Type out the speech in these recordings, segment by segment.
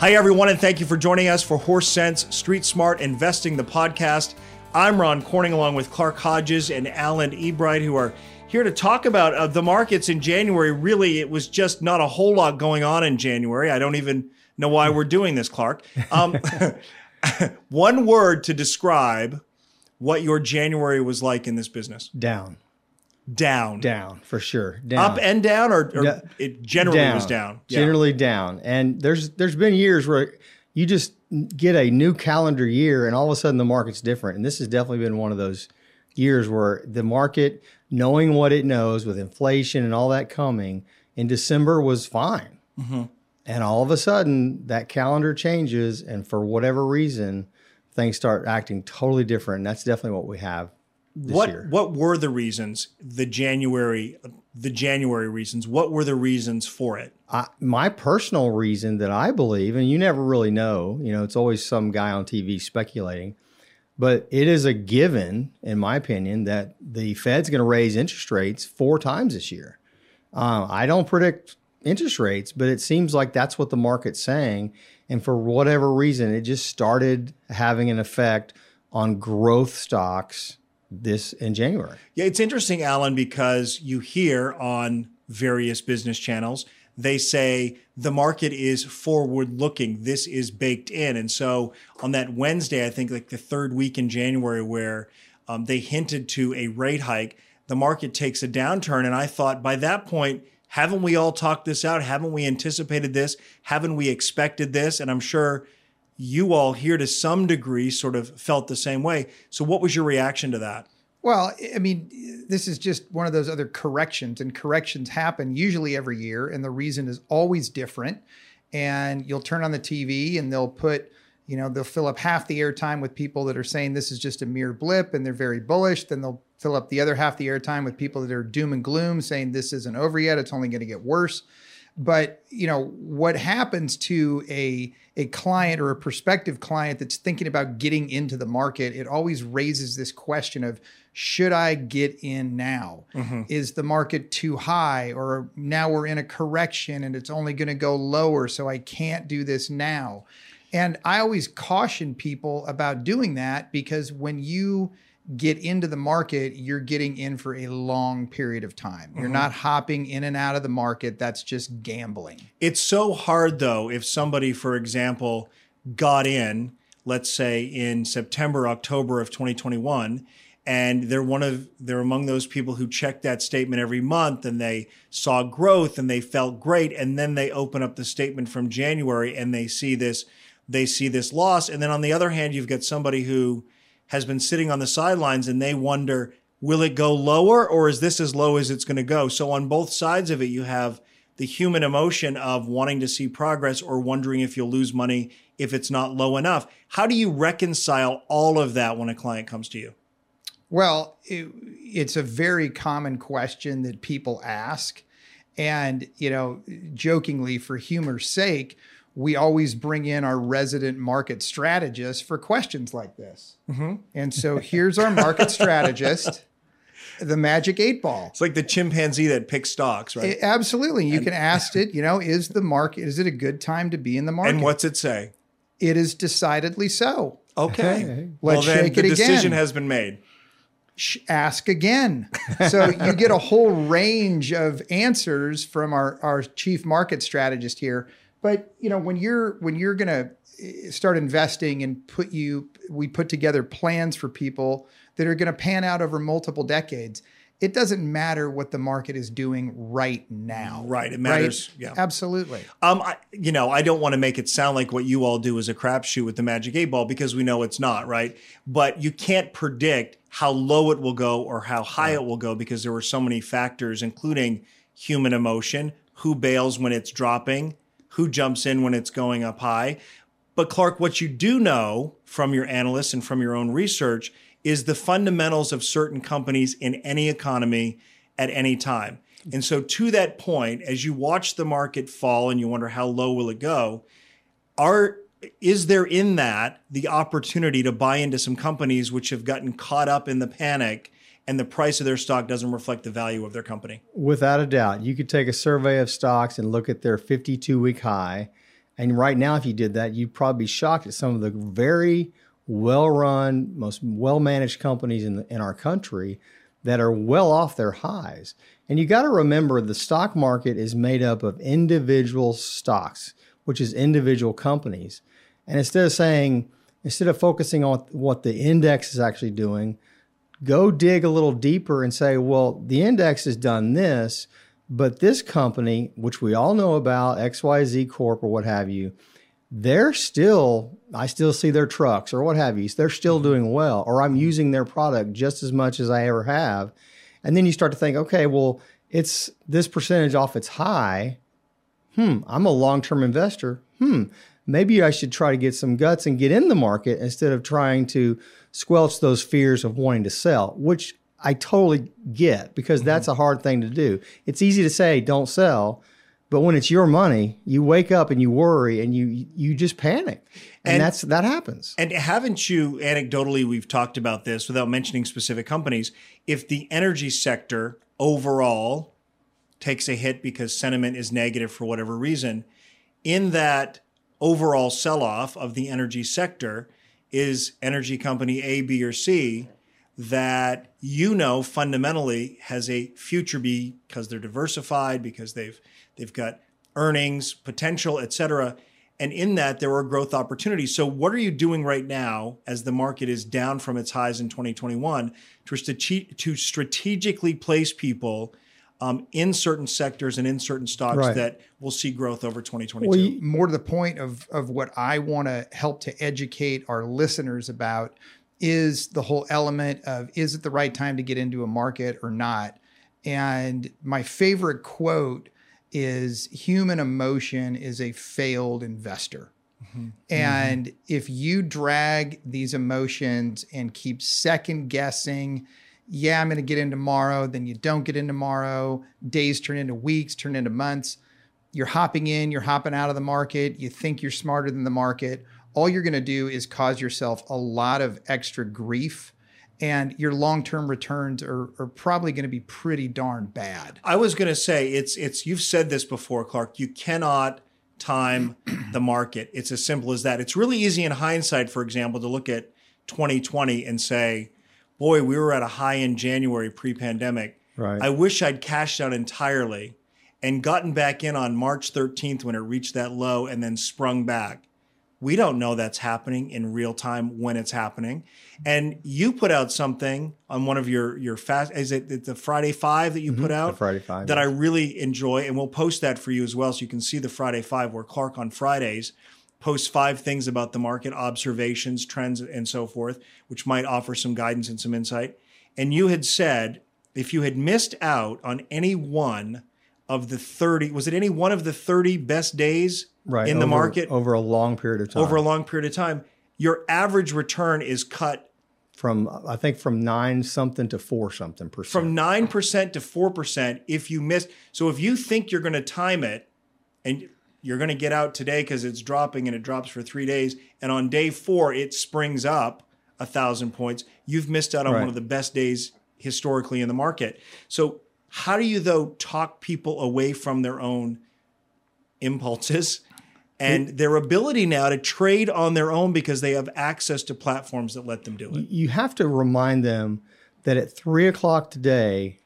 Hi, everyone, and thank you for joining us for Horse Sense Street Smart Investing, the podcast. I'm Ron Corning, along with Clark Hodges and Alan Ebright, who are here to talk about uh, the markets in January. Really, it was just not a whole lot going on in January. I don't even know why we're doing this, Clark. Um, one word to describe what your January was like in this business Down, down. down for sure. Down. Up and down, or, or it generally was down? Yeah. Generally down. And there's there's been years where you just get a new calendar year and all of a sudden the market's different. And this has definitely been one of those years where the market, knowing what it knows with inflation and all that coming, in December was fine. Mm-hmm. And all of a sudden that calendar changes and for whatever reason, things start acting totally different. And that's definitely what we have what year. what were the reasons the january the january reasons what were the reasons for it I, my personal reason that I believe, and you never really know, you know, it's always some guy on TV speculating, but it is a given, in my opinion, that the Fed's going to raise interest rates four times this year. Uh, I don't predict interest rates, but it seems like that's what the market's saying. And for whatever reason, it just started having an effect on growth stocks this in January. yeah it's interesting alan because you hear on various business channels they say the market is forward looking this is baked in. And so on that wednesday i think like the third week in january where um, they hinted to a rate hike the market takes a downturn. And i thought by that point haven't we all talked this out? Haven't we anticipated this? Haven't we expected this? And i'm sure you all here to some degree sort of felt the same way so what was your reaction to that Well, I mean, this is just one of those other corrections, and corrections happen usually every year, and the reason is always different. And you'll turn on the TV and they'll put, you know, they'll fill up half the airtime with people that are saying this is just a mere blip and they're very bullish. Then they'll fill up the other half the airtime with people that are doom and gloom saying this isn't over yet, it's only going to get worse. But you know what happens to a a client or a prospective client that's thinking about getting into the market? It always raises this question of should I get in now? Mm-hmm. Is the market too high, or now we're in a correction and it's only going to go lower, so I can't do this now? And I always caution people about doing that because when you get into the market, you're getting in for a long period of time. You're mm-hmm. not hopping in and out of the market. That's just gambling. It's so hard though if somebody, for example, got in, let's say in September, October of 2021, and they're one of they're among those people who check that statement every month and they saw growth and they felt great, and then they open up the statement from January and they see this they see this loss. And then on the other hand, you've got somebody who has been sitting on the sidelines and they wonder, will it go lower or is this as low as it's going to go? So on both sides of it, you have the human emotion of wanting to see progress or wondering if you'll lose money if it's not low enough. How do you reconcile all of that when a client comes to you? Well, it, it's a very common question that people ask. And, you know, jokingly, for humor's sake, we always bring in our resident market strategist for questions like this. Mm-hmm. And so here's our market strategist, the magic eight ball. It's like the chimpanzee that picks stocks, right? A- Absolutely. You can ask it, you know, is the market, is it a good time to be in the market? and what's it say? It is decidedly so. Okay. Let's well, then shake the it decision has been made. Sh- ask again. So you get a whole range of answers from our, our chief market strategist here. But you know, when you're when you're gonna eh, start investing and put you we put together plans for people that are gonna pan out over multiple decades, it doesn't matter what the market is doing right now. Right. It matters. Yeah. Absolutely. Um, I, you know, I don't want to make it sound like what you all do is a crapshoot with the magic eight ball because we know it's not, right? But you can't predict how low it will go or how high it will go because there were so many factors, including human emotion, who bails when it's dropping, who jumps in when it's going up high. But Clark, what you do know from your analysts and from your own research is the fundamentals of certain companies in any economy at any time. And so to that point, as you watch the market fall and you wonder how low will it go, are is there in that the opportunity to buy into some companies which have gotten caught up in the panic and the price of their stock doesn't reflect the value of their company? Without a doubt, you could take a survey of stocks and look at their 52 week high And right now, if you did that, you'd probably be shocked at some of the very well-run, most well-managed companies in the, in our country that are well off their highs. And you got to remember the stock market is made up of individual stocks, which is individual companies. And instead of saying, instead of focusing on what the index is actually doing, go dig a little deeper and say, well, the index has done this, but this company, which we all know about, XYZ Corp or what have you, they're still, I still see their trucks or what have you. They're still doing well, or I'm using their product just as much as I ever have. And then you start to think, okay, well, it's this percentage off its high. Hmm, I'm a long term investor. Hmm, maybe I should try to get some guts and get in the market instead of trying to squelch those fears of wanting to sell, which I totally get because that's mm-hmm. a hard thing to do. It's easy to say, don't sell. But when it's your money, you wake up and you worry and you you just panic. And, and, that's that happens. And haven't you anecdotally we've talked about this without mentioning specific companies, if the energy sector overall takes a hit because sentiment is negative for whatever reason, in that overall sell-off of the energy sector is energy company A, B, or C that you know fundamentally has a future because they're diversified, because they've they've got earnings, potential, et cetera. And in that, there are growth opportunities. So, what are you doing right now as the market is down from its highs in 2021 to, to strategically place people um, in certain sectors and in certain stocks right. that will see growth over 2022? Well, more to the point of, of what I want to help to educate our listeners about is the whole element of is it the right time to get into a market or not? And my favorite quote is human emotion is a failed investor. Mm-hmm. And mm-hmm. if you drag these emotions and keep second guessing, yeah, I'm going to get in tomorrow, then you don't get in tomorrow, days turn into weeks, turn into months. You're hopping in, you're hopping out of the market, you think you're smarter than the market. All you're going to do is cause yourself a lot of extra grief and your long-term returns are, are probably going to be pretty darn bad. I was going to say it's it's you've said this before, Clark. You cannot time the market. It's as simple as that. It's really easy in hindsight, for example, to look at 2020 and say, "Boy, we were at a high in January pre-pandemic. Right. I wish I'd cashed out entirely and gotten back in on March 13th when it reached that low and then sprung back." We don't know that's happening in real time when it's happening. And you put out something on one of your your fast is it the Friday 5 that you mm-hmm. put out? The Friday 5. That yes. I really enjoy and we'll post that for you as well so you can see the Friday 5 where Clark on Fridays posts five things about the market, observations, trends and so forth, which might offer some guidance and some insight. And you had said if you had missed out on any one of the 30 was it any one of the 30 best days right, in over, the market over a long period of time. Over a long period of time, your average return is cut from I think from nine something to four something percent. From nine percent to four percent if you miss. So if you think you're going to time it, and you're going to get out today because it's dropping and it drops for three days, and on day four it springs up a thousand points, you've missed out on right. one of the best days historically in the market. So how do you though talk people away from their own impulses and their ability now to trade on their own because they have access to platforms that let them do it. You have to remind them that at three o'clock today,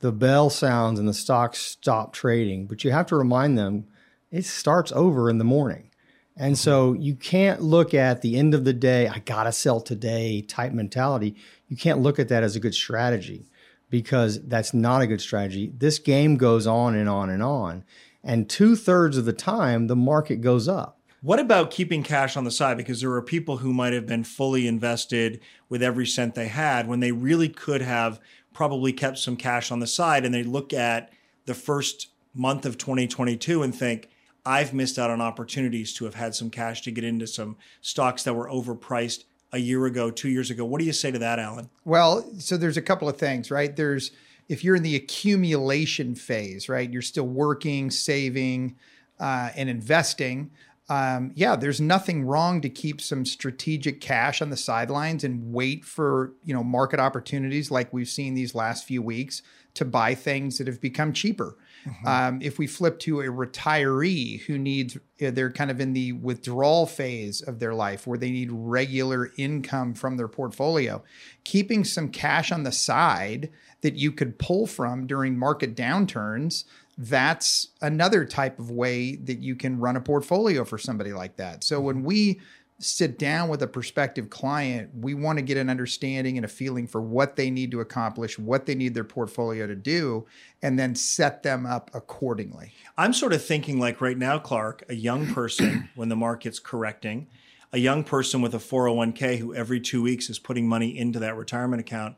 the bell sounds and the stocks stop trading, but you have to remind them it starts over in the morning. And so you can't look at the end of the day, I got to sell today type mentality. You can't look at that as a good strategy because that's not a good strategy. This game goes on and on and on. And two thirds of the time, the market goes up. What about keeping cash on the side? Because there are people who might have been fully invested with every cent they had when they really could have probably kept some cash on the side. And they look at the first month of 2022 and think, I've missed out on opportunities to have had some cash to get into some stocks that were overpriced a year ago, two years ago. What do you say to that, Alan? Well, so there's a couple of things, right? There's if you're in the accumulation phase, right, you're still working, saving, uh, and investing. Um, yeah, there's nothing wrong to keep some strategic cash on the sidelines and wait for you know market opportunities like we've seen these last few weeks to buy things that have become cheaper. Mm-hmm. Um, if we flip to a retiree who needs, they're kind of in the withdrawal phase of their life where they need regular income from their portfolio, keeping some cash on the side that you could pull from during market downturns that's another type of way that you can run a portfolio for somebody like that. So when we sit down with a prospective client, we want to get an understanding and a feeling for what they need to accomplish, what they need their portfolio to do, and then set them up accordingly. I'm sort of thinking like right now, Clark, a young person when the market's correcting, a young person with a 401k who every two weeks is putting money into that retirement account.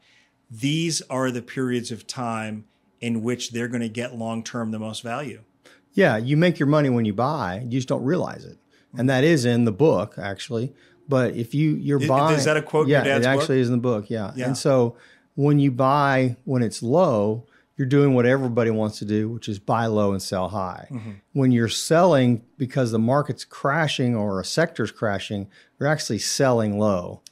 These are the periods of time in which they're going to get long term the most value. Yeah, you make your money when you buy, you just don't realize it. And that is in the book actually. But if you you're Is- buying is that a quote Yeah, it book? actually is in the book. Yeah. Yeah. And so when you buy when it's low, you're doing what everybody wants to do, which is buy low and sell high. Mm-hmm. When you're selling because the market's crashing or a sector's crashing, you're actually selling low.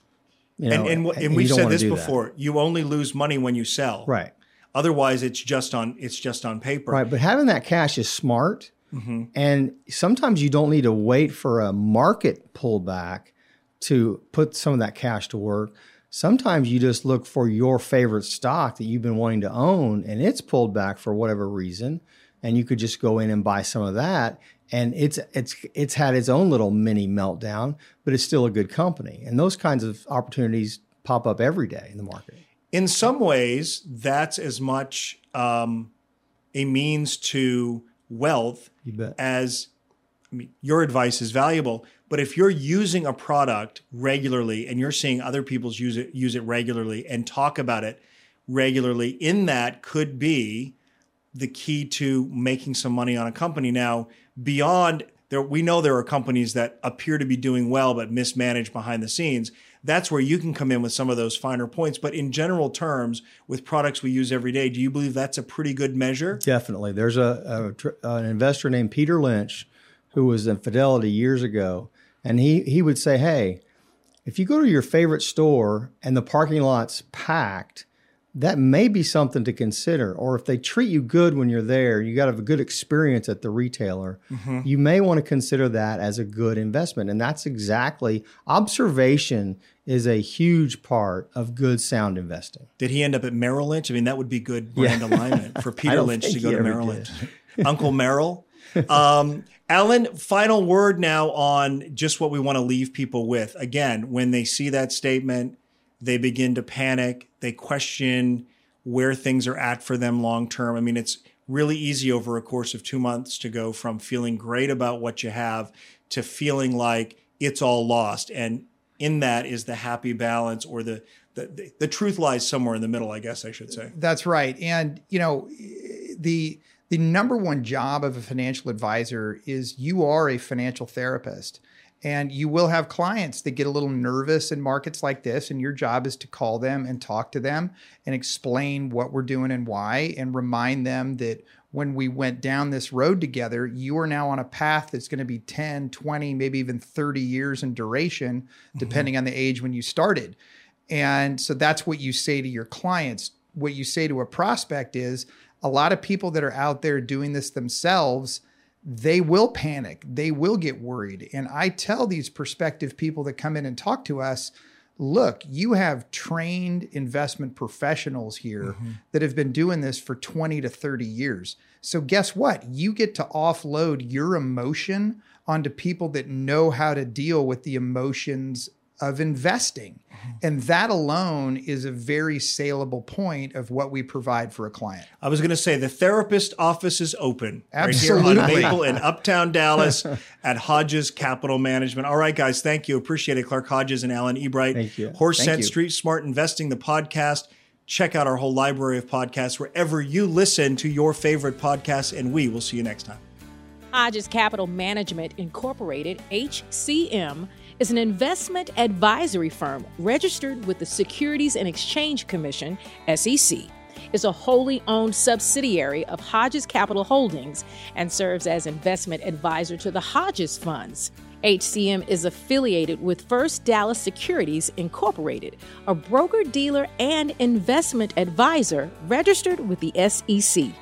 You And, know, and, and you we've said this do that. before. You only lose money when you sell. Right. Otherwise, it's just on it's just on paper. Right, but having that cash is smart. Mm-hmm. And sometimes you don't need to wait for a market pullback to put some of that cash to work. Sometimes you just look for your favorite stock that you've been wanting to own and it's pulled back for whatever reason and you could just go in and buy some of that and it's it's it's had its own little mini meltdown, but it's still a good company. And those kinds of opportunities pop up every day in the market. in some ways, that's as much um, a means to wealth You bet. as I mean, your advice is valuable. But if you're using a product regularly and you're seeing other people's use it use it regularly and talk about it regularly, in that could be the key to making some money on a company. Now, beyond there, we know there are companies that appear to be doing well but mismanaged behind the scenes. That's where you can come in with some of those finer points. But in general terms, with products we use every day, do you believe that's a pretty good measure? Definitely. There's a, a tr- uh, an investor named Peter Lynch who was in Fidelity years ago, and he he would say, "Hey, if you go to your favorite store and the parking lot's packed, that may be something to consider. Or if they treat you good when you're there, you got to have a good experience at the retailer. You may want to consider that as a good investment. And that's exactly observation is a huge part of good sound investing. Did he end up at Merrill Lynch? I mean, that would be good brand alignment for Peter Lynch to go to Merrill. Lynch. Uncle Merrill. Um, Alan, final word now on just what we want to leave people with. Again, when they see that statement, they begin to panic. They question where things are at for them long term. I mean, it's really easy over a course of two months to go from feeling great about what you have to feeling like it's all lost. And in that is the happy balance or the the, the, the truth lies somewhere in the middle, I guess I should say. That's right. And you know, the the number one job of a financial advisor is you are a financial therapist. And you will have clients that get a little nervous in markets like this, and your job is to call them and talk to them and explain what we're doing and why, and remind them that when we went down this road together, you are now on a path that's going to be 10, 20, maybe even 30 years in duration, mm-hmm. depending on the age when you started. And so that's what you say to your clients. What you say to a prospect is a lot of people that are out there doing this themselves, they will panic, they will get worried. And I tell these prospective people that come in and talk to us, look, you have trained investment professionals here mm-hmm. that have been doing this for 20 to 30 years. So, guess what? You get to offload your emotion onto people that know how to deal with the emotions of investing. Mm-hmm. And that alone is a very saleable point of what we provide for a client. I was going to say the therapist office is open right here Absolutely. on Maple in Uptown Dallas at Hodges Capital Management. All right, guys, thank you. Appreciate it. Clark Hodges and Alan Ebright. Thank you. Horse Thank Sense you. Street Smart Investing, the podcast. Check out our whole library of podcasts wherever you listen to your favorite podcasts, and we will see you next time. Hodges Capital Management Incorporated, HCM, is an investment advisory firm registered with the Securities and Exchange Commission, SEC. Is a wholly owned subsidiary of Hodges Capital Holdings and serves as investment advisor to the Hodges Funds. HCM is affiliated with First Dallas Securities Incorporated, a broker dealer and investment advisor registered with the SEC.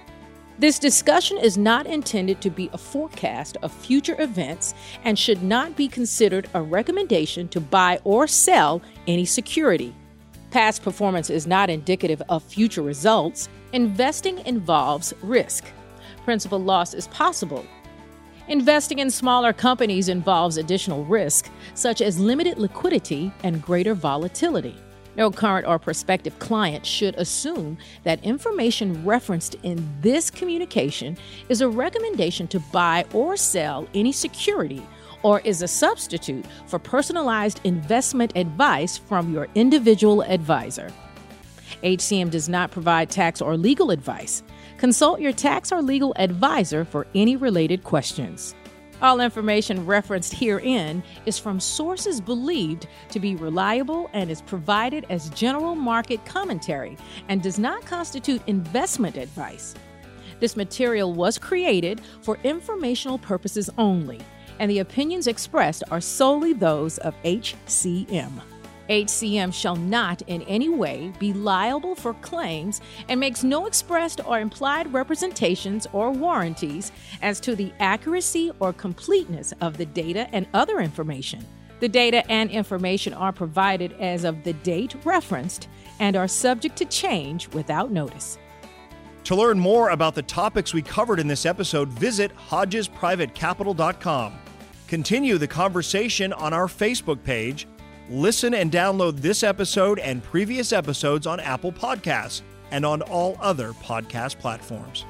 This discussion is not intended to be a forecast of future events and should not be considered a recommendation to buy or sell any security. Past performance is not indicative of future results. Investing involves risk. Principal loss is possible. Investing in smaller companies involves additional risk, such as limited liquidity and greater volatility. No current or prospective client should assume that information referenced in this communication is a recommendation to buy or sell any security or is a substitute for personalized investment advice from your individual advisor. HCM does not provide tax or legal advice. Consult your tax or legal advisor for any related questions. All information referenced herein is from sources believed to be reliable and is provided as general market commentary and does not constitute investment advice. This material was created for informational purposes only, and the opinions expressed are solely those of HCM. HCM shall not in any way be liable for claims and makes no expressed or implied representations or warranties as to the accuracy or completeness of the data and other information. The data and information are provided as of the date referenced and are subject to change without notice. To learn more about the topics we covered in this episode, visit hodgesprivatecapital.com. Continue the conversation on our Facebook page Listen and download this episode and previous episodes on Apple Podcasts and on all other podcast platforms.